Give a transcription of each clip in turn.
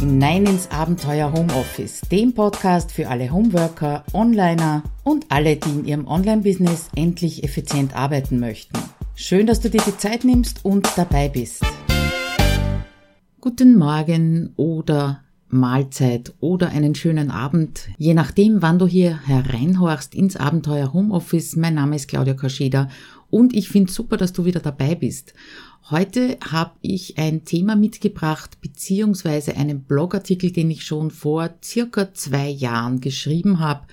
hinein ins Abenteuer Homeoffice, dem Podcast für alle Homeworker, Onliner und alle, die in ihrem Online-Business endlich effizient arbeiten möchten. Schön, dass du dir die Zeit nimmst und dabei bist. Guten Morgen oder Mahlzeit oder einen schönen Abend, je nachdem, wann du hier hereinhorchst ins Abenteuer Homeoffice. Mein Name ist Claudia Kascheda und ich finde super, dass du wieder dabei bist. Heute habe ich ein Thema mitgebracht, beziehungsweise einen Blogartikel, den ich schon vor circa zwei Jahren geschrieben habe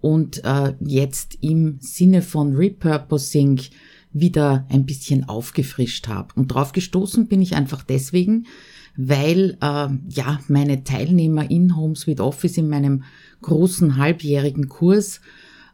und äh, jetzt im Sinne von Repurposing wieder ein bisschen aufgefrischt habe. Und drauf gestoßen bin ich einfach deswegen, weil äh, ja meine Teilnehmer in Homes with Office in meinem großen halbjährigen Kurs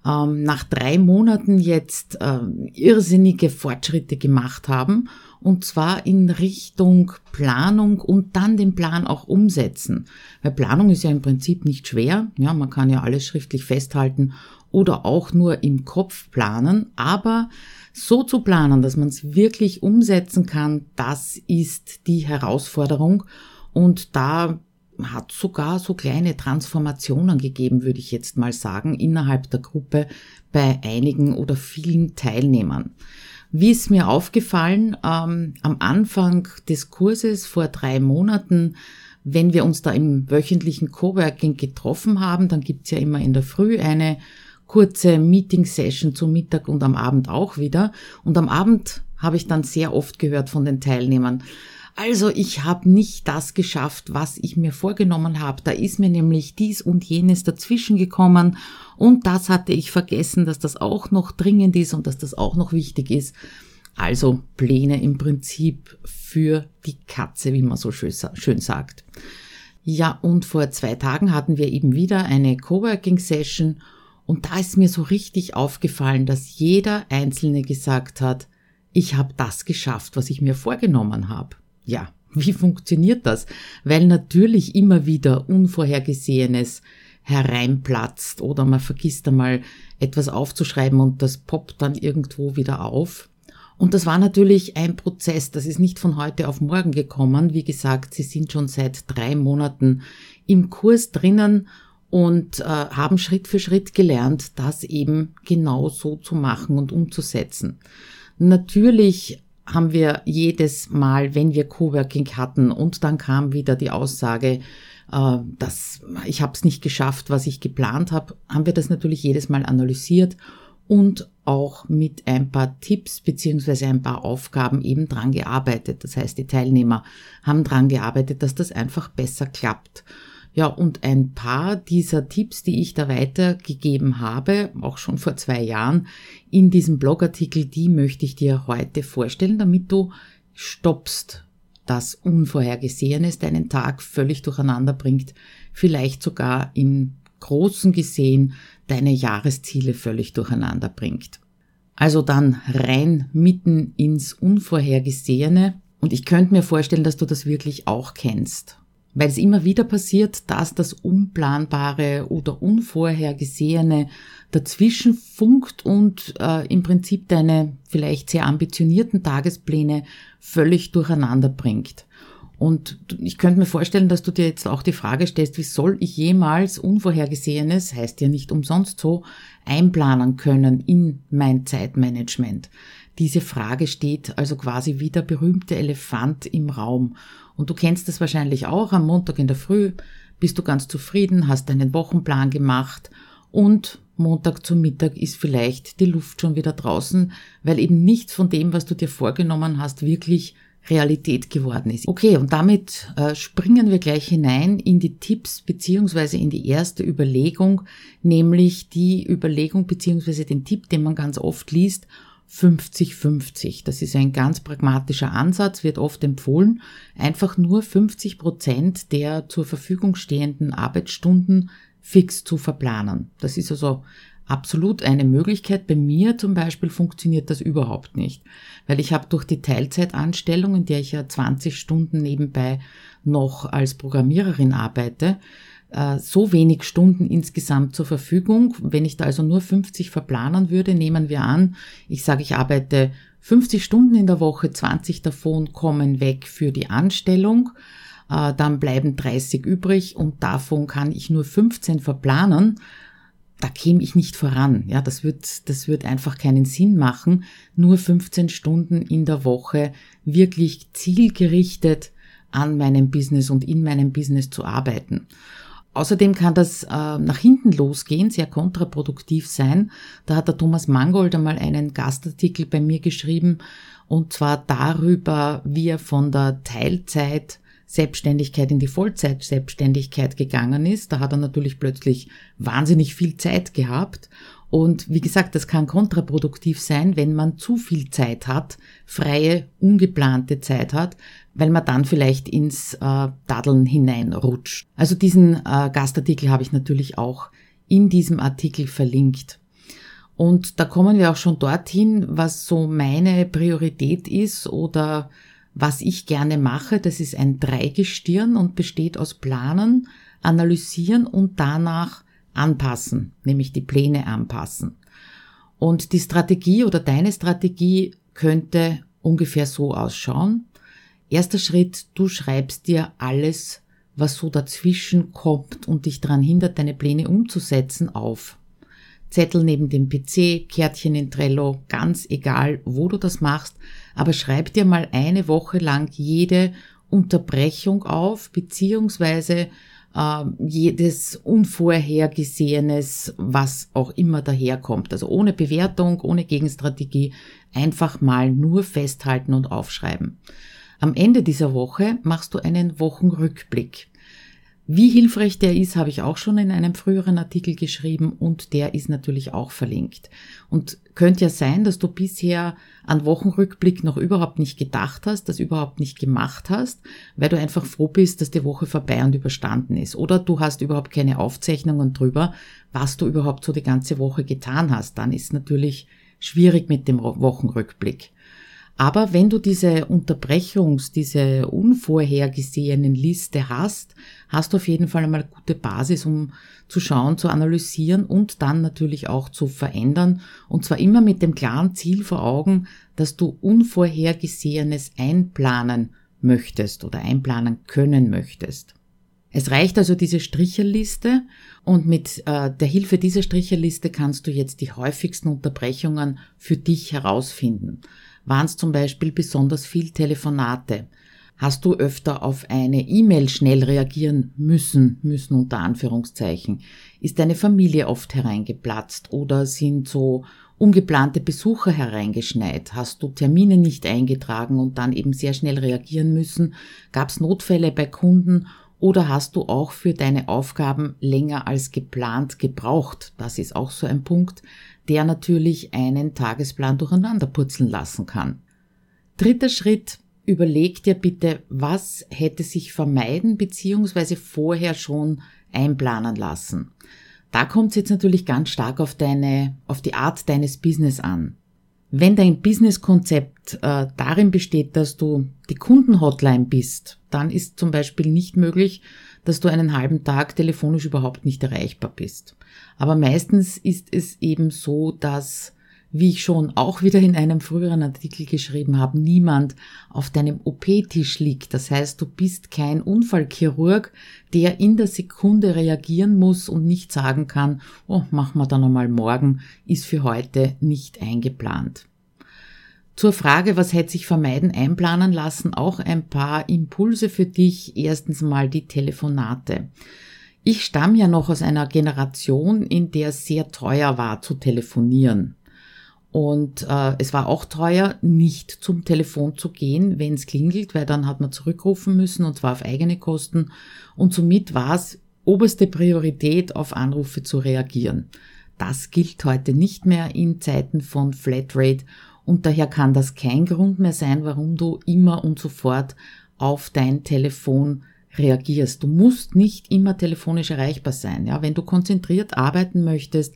ähm, nach drei Monaten jetzt äh, irrsinnige Fortschritte gemacht haben. Und zwar in Richtung Planung und dann den Plan auch umsetzen. Weil Planung ist ja im Prinzip nicht schwer, ja, man kann ja alles schriftlich festhalten oder auch nur im Kopf planen, aber so zu planen, dass man es wirklich umsetzen kann, das ist die Herausforderung. Und da hat sogar so kleine Transformationen gegeben, würde ich jetzt mal sagen, innerhalb der Gruppe bei einigen oder vielen Teilnehmern. Wie ist mir aufgefallen, ähm, am Anfang des Kurses vor drei Monaten, wenn wir uns da im wöchentlichen Coworking getroffen haben, dann gibt's ja immer in der Früh eine kurze Meeting-Session zum Mittag und am Abend auch wieder. Und am Abend habe ich dann sehr oft gehört von den Teilnehmern, also ich habe nicht das geschafft, was ich mir vorgenommen habe. Da ist mir nämlich dies und jenes dazwischen gekommen und das hatte ich vergessen, dass das auch noch dringend ist und dass das auch noch wichtig ist. Also Pläne im Prinzip für die Katze, wie man so schön, sagt. Ja, und vor zwei Tagen hatten wir eben wieder eine Coworking Session und da ist mir so richtig aufgefallen, dass jeder Einzelne gesagt hat, ich habe das geschafft, was ich mir vorgenommen habe. Ja, wie funktioniert das? Weil natürlich immer wieder Unvorhergesehenes hereinplatzt oder man vergisst einmal etwas aufzuschreiben und das poppt dann irgendwo wieder auf. Und das war natürlich ein Prozess, das ist nicht von heute auf morgen gekommen. Wie gesagt, Sie sind schon seit drei Monaten im Kurs drinnen und äh, haben Schritt für Schritt gelernt, das eben genau so zu machen und umzusetzen. Natürlich haben wir jedes Mal, wenn wir Coworking hatten und dann kam wieder die Aussage, äh, dass ich habe es nicht geschafft, was ich geplant habe, haben wir das natürlich jedes Mal analysiert und auch mit ein paar Tipps beziehungsweise ein paar Aufgaben eben dran gearbeitet. Das heißt, die Teilnehmer haben dran gearbeitet, dass das einfach besser klappt. Ja, und ein paar dieser Tipps, die ich da weitergegeben habe, auch schon vor zwei Jahren, in diesem Blogartikel, die möchte ich dir heute vorstellen, damit du stoppst, dass Unvorhergesehenes deinen Tag völlig durcheinander bringt, vielleicht sogar im Großen gesehen deine Jahresziele völlig durcheinander bringt. Also dann rein mitten ins Unvorhergesehene. Und ich könnte mir vorstellen, dass du das wirklich auch kennst weil es immer wieder passiert, dass das Unplanbare oder Unvorhergesehene dazwischen funkt und äh, im Prinzip deine vielleicht sehr ambitionierten Tagespläne völlig durcheinander bringt. Und ich könnte mir vorstellen, dass du dir jetzt auch die Frage stellst, wie soll ich jemals Unvorhergesehenes, heißt ja nicht umsonst so, einplanen können in mein Zeitmanagement. Diese Frage steht also quasi wie der berühmte Elefant im Raum. Und du kennst das wahrscheinlich auch. Am Montag in der Früh bist du ganz zufrieden, hast deinen Wochenplan gemacht und Montag zum Mittag ist vielleicht die Luft schon wieder draußen, weil eben nichts von dem, was du dir vorgenommen hast, wirklich Realität geworden ist. Okay, und damit äh, springen wir gleich hinein in die Tipps beziehungsweise in die erste Überlegung, nämlich die Überlegung beziehungsweise den Tipp, den man ganz oft liest, 50-50. Das ist ein ganz pragmatischer Ansatz, wird oft empfohlen, einfach nur 50 Prozent der zur Verfügung stehenden Arbeitsstunden fix zu verplanen. Das ist also absolut eine Möglichkeit. Bei mir zum Beispiel funktioniert das überhaupt nicht, weil ich habe durch die Teilzeitanstellung, in der ich ja 20 Stunden nebenbei noch als Programmiererin arbeite, äh, so wenig Stunden insgesamt zur Verfügung. Wenn ich da also nur 50 verplanen würde, nehmen wir an, ich sage, ich arbeite 50 Stunden in der Woche, 20 davon kommen weg für die Anstellung. äh, dann bleiben 30 übrig und davon kann ich nur 15 verplanen, da käme ich nicht voran. Ja, das wird, das wird einfach keinen Sinn machen, nur 15 Stunden in der Woche wirklich zielgerichtet an meinem Business und in meinem Business zu arbeiten. Außerdem kann das äh, nach hinten losgehen, sehr kontraproduktiv sein. Da hat der Thomas Mangold einmal einen Gastartikel bei mir geschrieben, und zwar darüber, wie er von der Teilzeit Selbstständigkeit in die Vollzeit-Selbstständigkeit gegangen ist. Da hat er natürlich plötzlich wahnsinnig viel Zeit gehabt. Und wie gesagt, das kann kontraproduktiv sein, wenn man zu viel Zeit hat, freie, ungeplante Zeit hat, weil man dann vielleicht ins äh, Daddeln hineinrutscht. Also diesen äh, Gastartikel habe ich natürlich auch in diesem Artikel verlinkt. Und da kommen wir auch schon dorthin, was so meine Priorität ist oder was ich gerne mache. Das ist ein Dreigestirn und besteht aus Planen, Analysieren und danach anpassen, nämlich die Pläne anpassen. Und die Strategie oder deine Strategie könnte ungefähr so ausschauen. Erster Schritt, du schreibst dir alles, was so dazwischen kommt und dich daran hindert, deine Pläne umzusetzen, auf. Zettel neben dem PC, Kärtchen in Trello, ganz egal, wo du das machst, aber schreib dir mal eine Woche lang jede Unterbrechung auf, beziehungsweise äh, jedes Unvorhergesehenes, was auch immer daherkommt. Also ohne Bewertung, ohne Gegenstrategie, einfach mal nur festhalten und aufschreiben. Am Ende dieser Woche machst du einen Wochenrückblick. Wie hilfreich der ist, habe ich auch schon in einem früheren Artikel geschrieben und der ist natürlich auch verlinkt. Und könnte ja sein, dass du bisher an Wochenrückblick noch überhaupt nicht gedacht hast, das überhaupt nicht gemacht hast, weil du einfach froh bist, dass die Woche vorbei und überstanden ist. Oder du hast überhaupt keine Aufzeichnungen drüber, was du überhaupt so die ganze Woche getan hast. Dann ist natürlich schwierig mit dem Wochenrückblick. Aber wenn du diese Unterbrechungs-, diese unvorhergesehenen Liste hast, hast du auf jeden Fall einmal gute Basis, um zu schauen, zu analysieren und dann natürlich auch zu verändern. Und zwar immer mit dem klaren Ziel vor Augen, dass du Unvorhergesehenes einplanen möchtest oder einplanen können möchtest. Es reicht also diese Stricherliste und mit äh, der Hilfe dieser Stricherliste kannst du jetzt die häufigsten Unterbrechungen für dich herausfinden. Waren es zum Beispiel besonders viel Telefonate? Hast du öfter auf eine E-Mail schnell reagieren müssen, müssen unter Anführungszeichen? Ist deine Familie oft hereingeplatzt oder sind so ungeplante Besucher hereingeschneit? Hast du Termine nicht eingetragen und dann eben sehr schnell reagieren müssen? Gab es Notfälle bei Kunden oder hast du auch für deine Aufgaben länger als geplant gebraucht? Das ist auch so ein Punkt, der natürlich einen Tagesplan durcheinander purzeln lassen kann. Dritter Schritt, überleg dir bitte, was hätte sich vermeiden bzw. vorher schon einplanen lassen. Da kommt es jetzt natürlich ganz stark auf deine, auf die Art deines Business an. Wenn dein Businesskonzept äh, darin besteht, dass du die Kundenhotline bist, dann ist zum Beispiel nicht möglich, dass du einen halben Tag telefonisch überhaupt nicht erreichbar bist. Aber meistens ist es eben so, dass, wie ich schon auch wieder in einem früheren Artikel geschrieben habe, niemand auf deinem OP-Tisch liegt. Das heißt, du bist kein Unfallchirurg, der in der Sekunde reagieren muss und nicht sagen kann, oh, machen wir dann einmal morgen, ist für heute nicht eingeplant. Zur Frage, was hätte sich vermeiden, einplanen lassen, auch ein paar Impulse für dich. Erstens mal die Telefonate. Ich stamme ja noch aus einer Generation, in der es sehr teuer war zu telefonieren. Und äh, es war auch teuer, nicht zum Telefon zu gehen, wenn es klingelt, weil dann hat man zurückrufen müssen und zwar auf eigene Kosten. Und somit war es oberste Priorität, auf Anrufe zu reagieren. Das gilt heute nicht mehr in Zeiten von Flatrate und daher kann das kein Grund mehr sein, warum du immer und sofort auf dein Telefon reagierst. Du musst nicht immer telefonisch erreichbar sein. Ja, wenn du konzentriert arbeiten möchtest,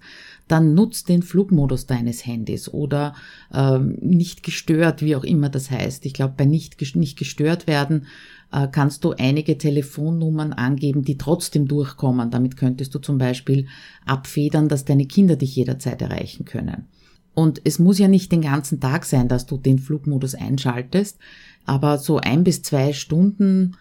dann nutzt den Flugmodus deines Handys oder ähm, nicht gestört, wie auch immer das heißt. Ich glaube, bei nicht, nicht gestört werden äh, kannst du einige Telefonnummern angeben, die trotzdem durchkommen. Damit könntest du zum Beispiel abfedern, dass deine Kinder dich jederzeit erreichen können. Und es muss ja nicht den ganzen Tag sein, dass du den Flugmodus einschaltest, aber so ein bis zwei Stunden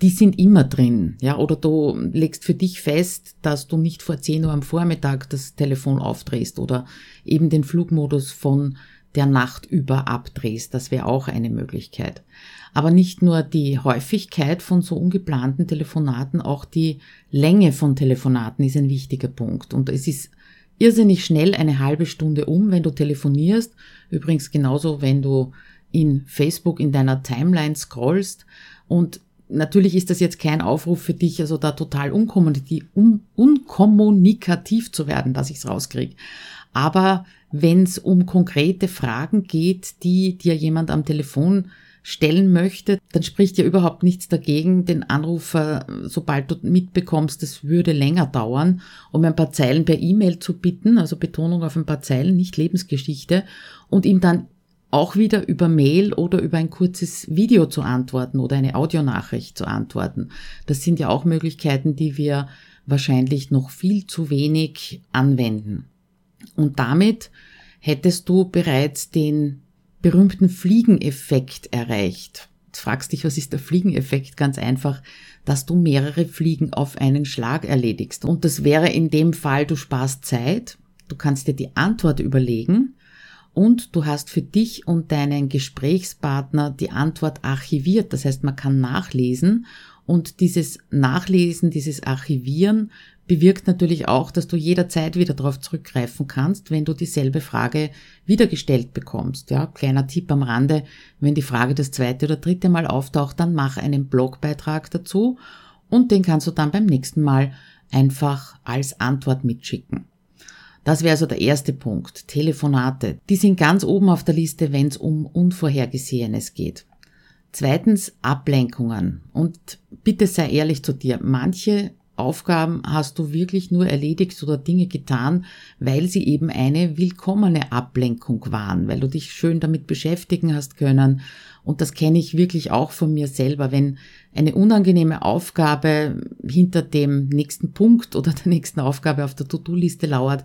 die sind immer drin, ja, oder du legst für dich fest, dass du nicht vor 10 Uhr am Vormittag das Telefon aufdrehst oder eben den Flugmodus von der Nacht über abdrehst. Das wäre auch eine Möglichkeit. Aber nicht nur die Häufigkeit von so ungeplanten Telefonaten, auch die Länge von Telefonaten ist ein wichtiger Punkt. Und es ist irrsinnig schnell eine halbe Stunde um, wenn du telefonierst. Übrigens genauso, wenn du in Facebook in deiner Timeline scrollst. Und natürlich ist das jetzt kein Aufruf für dich, also da total unkommunikativ, un, unkommunikativ zu werden, dass ich es rauskriege. Aber wenn es um konkrete Fragen geht, die dir jemand am Telefon stellen möchte, dann spricht ja überhaupt nichts dagegen, den Anrufer, sobald du mitbekommst, es würde länger dauern, um ein paar Zeilen per E-Mail zu bitten, also Betonung auf ein paar Zeilen, nicht Lebensgeschichte, und ihm dann auch wieder über Mail oder über ein kurzes Video zu antworten oder eine Audionachricht zu antworten. Das sind ja auch Möglichkeiten, die wir wahrscheinlich noch viel zu wenig anwenden. Und damit hättest du bereits den berühmten Fliegeneffekt erreicht. Jetzt fragst dich, was ist der Fliegeneffekt? Ganz einfach, dass du mehrere Fliegen auf einen Schlag erledigst. Und das wäre in dem Fall, du sparst Zeit, du kannst dir die Antwort überlegen und du hast für dich und deinen Gesprächspartner die Antwort archiviert. Das heißt, man kann nachlesen und dieses Nachlesen, dieses Archivieren bewirkt natürlich auch, dass du jederzeit wieder darauf zurückgreifen kannst, wenn du dieselbe Frage wiedergestellt bekommst. Ja, kleiner Tipp am Rande, wenn die Frage das zweite oder dritte Mal auftaucht, dann mach einen Blogbeitrag dazu und den kannst du dann beim nächsten Mal einfach als Antwort mitschicken. Das wäre also der erste Punkt. Telefonate. Die sind ganz oben auf der Liste, wenn es um Unvorhergesehenes geht. Zweitens Ablenkungen. Und bitte sei ehrlich zu dir. Manche Aufgaben hast du wirklich nur erledigt oder Dinge getan, weil sie eben eine willkommene Ablenkung waren, weil du dich schön damit beschäftigen hast können. Und das kenne ich wirklich auch von mir selber. Wenn eine unangenehme Aufgabe hinter dem nächsten Punkt oder der nächsten Aufgabe auf der To-Do-Liste lauert,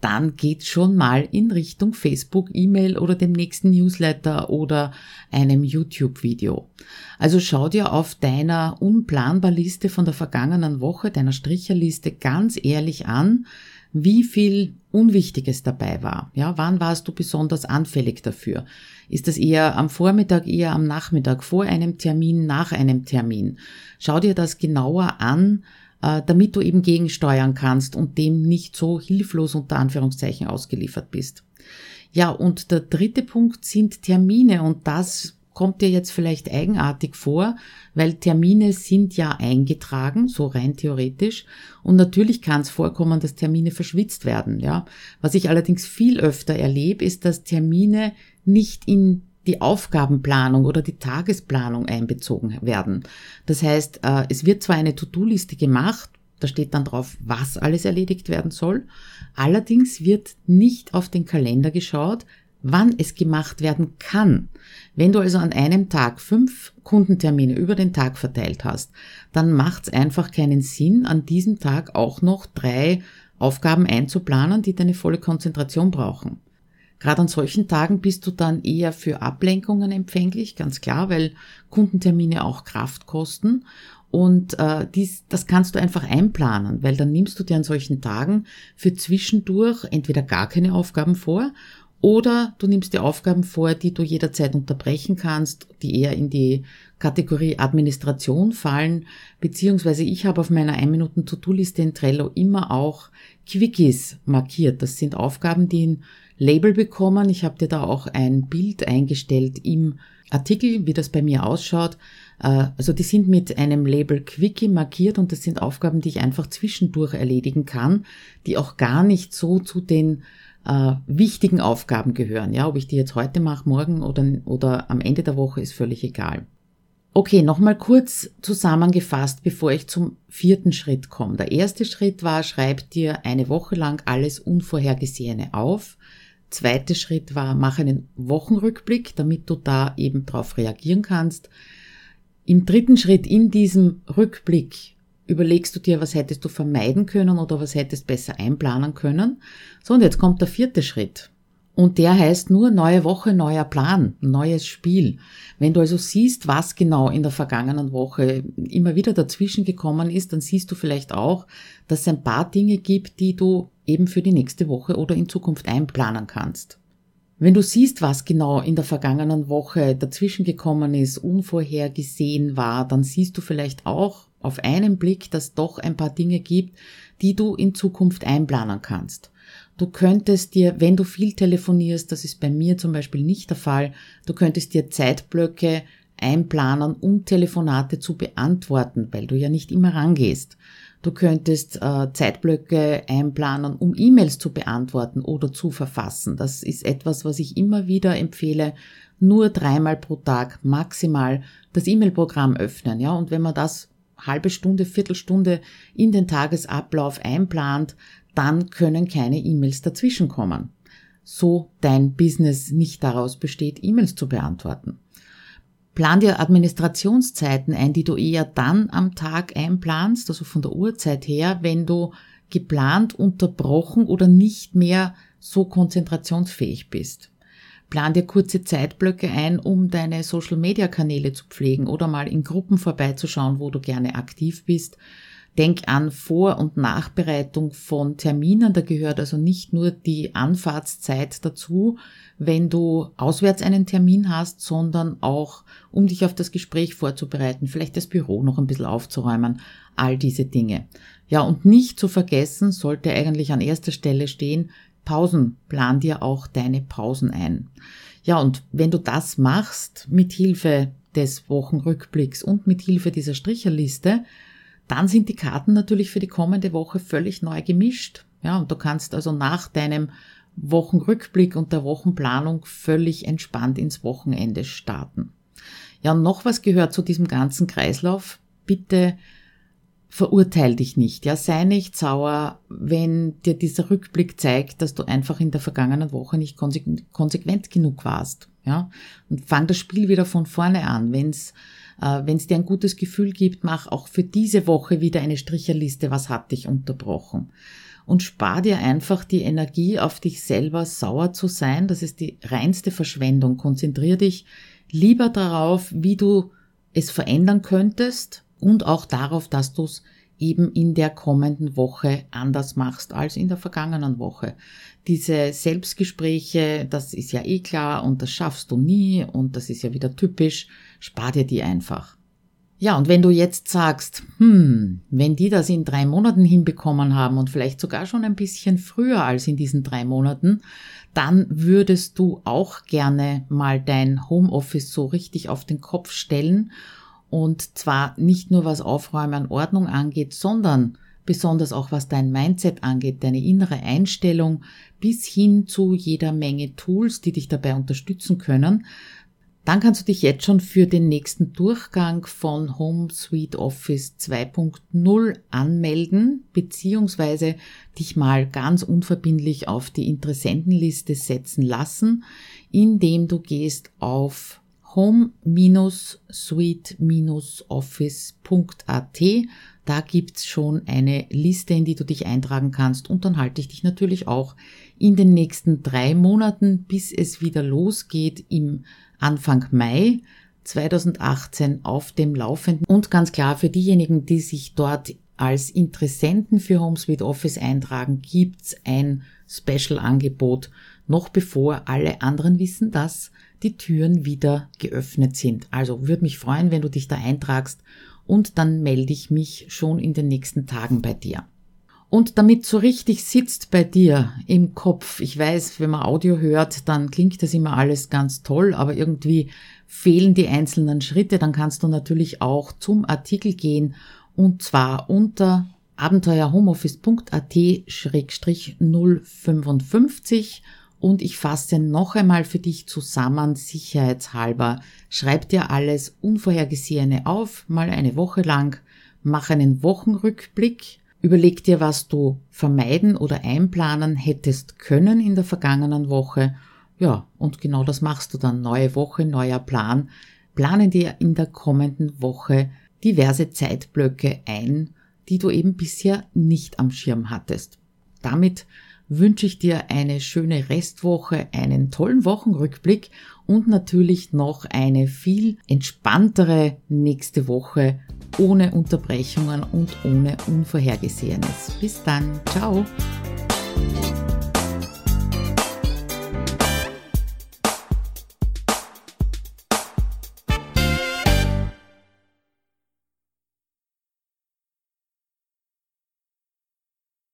dann geht schon mal in Richtung Facebook, E-Mail oder dem nächsten Newsletter oder einem YouTube-Video. Also schau dir auf deiner unplanbar Liste von der vergangenen Woche, deiner Stricherliste ganz ehrlich an, wie viel Unwichtiges dabei war. Ja, wann warst du besonders anfällig dafür? Ist das eher am Vormittag, eher am Nachmittag, vor einem Termin, nach einem Termin? Schau dir das genauer an, äh, damit du eben gegensteuern kannst und dem nicht so hilflos unter Anführungszeichen ausgeliefert bist. Ja, und der dritte Punkt sind Termine und das kommt dir jetzt vielleicht eigenartig vor, weil Termine sind ja eingetragen, so rein theoretisch. Und natürlich kann es vorkommen, dass Termine verschwitzt werden, ja. Was ich allerdings viel öfter erlebe, ist, dass Termine nicht in die Aufgabenplanung oder die Tagesplanung einbezogen werden. Das heißt, äh, es wird zwar eine To-Do-Liste gemacht, da steht dann drauf, was alles erledigt werden soll, allerdings wird nicht auf den Kalender geschaut, wann es gemacht werden kann. Wenn du also an einem Tag fünf Kundentermine über den Tag verteilt hast, dann macht es einfach keinen Sinn, an diesem Tag auch noch drei Aufgaben einzuplanen, die deine volle Konzentration brauchen. Gerade an solchen Tagen bist du dann eher für Ablenkungen empfänglich, ganz klar, weil Kundentermine auch Kraft kosten. Und äh, dies, das kannst du einfach einplanen, weil dann nimmst du dir an solchen Tagen für zwischendurch entweder gar keine Aufgaben vor oder du nimmst dir Aufgaben vor, die du jederzeit unterbrechen kannst, die eher in die Kategorie Administration fallen, beziehungsweise ich habe auf meiner 1 Minuten To-Do-Liste in Trello immer auch Quickies markiert. Das sind Aufgaben, die ein Label bekommen. Ich habe dir da auch ein Bild eingestellt im Artikel, wie das bei mir ausschaut. Äh, also die sind mit einem Label Quickie markiert und das sind Aufgaben, die ich einfach zwischendurch erledigen kann, die auch gar nicht so zu den äh, wichtigen Aufgaben gehören. Ja, ob ich die jetzt heute mache, morgen oder, oder am Ende der Woche ist völlig egal. Okay, nochmal kurz zusammengefasst, bevor ich zum vierten Schritt komme. Der erste Schritt war, schreib dir eine Woche lang alles Unvorhergesehene auf. Zweiter Schritt war, mach einen Wochenrückblick, damit du da eben drauf reagieren kannst. Im dritten Schritt in diesem Rückblick überlegst du dir, was hättest du vermeiden können oder was hättest besser einplanen können. So, und jetzt kommt der vierte Schritt. Und der heißt nur neue Woche, neuer Plan, neues Spiel. Wenn du also siehst, was genau in der vergangenen Woche immer wieder dazwischen gekommen ist, dann siehst du vielleicht auch, dass es ein paar Dinge gibt, die du eben für die nächste Woche oder in Zukunft einplanen kannst. Wenn du siehst, was genau in der vergangenen Woche dazwischen gekommen ist, unvorhergesehen war, dann siehst du vielleicht auch auf einen Blick, dass doch ein paar Dinge gibt, die du in Zukunft einplanen kannst. Du könntest dir, wenn du viel telefonierst, das ist bei mir zum Beispiel nicht der Fall, du könntest dir Zeitblöcke einplanen, um Telefonate zu beantworten, weil du ja nicht immer rangehst. Du könntest äh, Zeitblöcke einplanen, um E-Mails zu beantworten oder zu verfassen. Das ist etwas, was ich immer wieder empfehle. Nur dreimal pro Tag maximal das E-Mail-Programm öffnen, ja. Und wenn man das halbe Stunde, Viertelstunde in den Tagesablauf einplant, dann können keine E-Mails dazwischenkommen. So dein Business nicht daraus besteht, E-Mails zu beantworten. Plan dir Administrationszeiten ein, die du eher dann am Tag einplanst, also von der Uhrzeit her, wenn du geplant unterbrochen oder nicht mehr so konzentrationsfähig bist. Plan dir kurze Zeitblöcke ein, um deine Social-Media-Kanäle zu pflegen oder mal in Gruppen vorbeizuschauen, wo du gerne aktiv bist. Denk an Vor- und Nachbereitung von Terminen. Da gehört also nicht nur die Anfahrtszeit dazu, wenn du auswärts einen Termin hast, sondern auch, um dich auf das Gespräch vorzubereiten, vielleicht das Büro noch ein bisschen aufzuräumen, all diese Dinge. Ja, und nicht zu vergessen, sollte eigentlich an erster Stelle stehen, Pausen. Plan dir auch deine Pausen ein. Ja, und wenn du das machst, mit Hilfe des Wochenrückblicks und mit Hilfe dieser Stricherliste, dann sind die Karten natürlich für die kommende Woche völlig neu gemischt. Ja, und du kannst also nach deinem Wochenrückblick und der Wochenplanung völlig entspannt ins Wochenende starten. Ja, und noch was gehört zu diesem ganzen Kreislauf. Bitte verurteil dich nicht. Ja, sei nicht sauer, wenn dir dieser Rückblick zeigt, dass du einfach in der vergangenen Woche nicht konsequent genug warst. Ja, und fang das Spiel wieder von vorne an. Wenn's äh, Wenn es dir ein gutes Gefühl gibt, mach auch für diese Woche wieder eine Stricherliste, was hat dich unterbrochen. Und spar dir einfach die Energie auf dich selber sauer zu sein. Das ist die reinste Verschwendung. Konzentrier dich lieber darauf, wie du es verändern könntest und auch darauf, dass du es eben in der kommenden Woche anders machst als in der vergangenen Woche. Diese Selbstgespräche, das ist ja eh klar und das schaffst du nie und das ist ja wieder typisch, spar dir die einfach. Ja, und wenn du jetzt sagst, hm, wenn die das in drei Monaten hinbekommen haben und vielleicht sogar schon ein bisschen früher als in diesen drei Monaten, dann würdest du auch gerne mal dein Homeoffice so richtig auf den Kopf stellen und zwar nicht nur was Aufräumen, Ordnung angeht, sondern besonders auch was dein Mindset angeht, deine innere Einstellung, bis hin zu jeder Menge Tools, die dich dabei unterstützen können, dann kannst du dich jetzt schon für den nächsten Durchgang von Home Suite Office 2.0 anmelden, beziehungsweise dich mal ganz unverbindlich auf die Interessentenliste setzen lassen, indem du gehst auf home-suite-office.at. Da gibt's schon eine Liste, in die du dich eintragen kannst und dann halte ich dich natürlich auch in den nächsten drei Monaten, bis es wieder losgeht im Anfang Mai 2018 auf dem Laufenden. Und ganz klar für diejenigen, die sich dort als Interessenten für HomeSuite Office eintragen, gibt's ein Special-Angebot, noch bevor alle anderen wissen, dass die Türen wieder geöffnet sind. Also würde mich freuen, wenn du dich da eintragst und dann melde ich mich schon in den nächsten Tagen bei dir. Und damit so richtig sitzt bei dir im Kopf, ich weiß, wenn man Audio hört, dann klingt das immer alles ganz toll, aber irgendwie fehlen die einzelnen Schritte, dann kannst du natürlich auch zum Artikel gehen und zwar unter abenteuerhomeoffice.at-055 und ich fasse noch einmal für dich zusammen, sicherheitshalber. Schreib dir alles Unvorhergesehene auf, mal eine Woche lang, mach einen Wochenrückblick, überleg dir, was du vermeiden oder einplanen hättest können in der vergangenen Woche. Ja, und genau das machst du dann. Neue Woche, neuer Plan. Plane dir in der kommenden Woche diverse Zeitblöcke ein, die du eben bisher nicht am Schirm hattest. Damit wünsche ich dir eine schöne Restwoche, einen tollen Wochenrückblick und natürlich noch eine viel entspanntere nächste Woche ohne Unterbrechungen und ohne Unvorhergesehenes. Bis dann, ciao!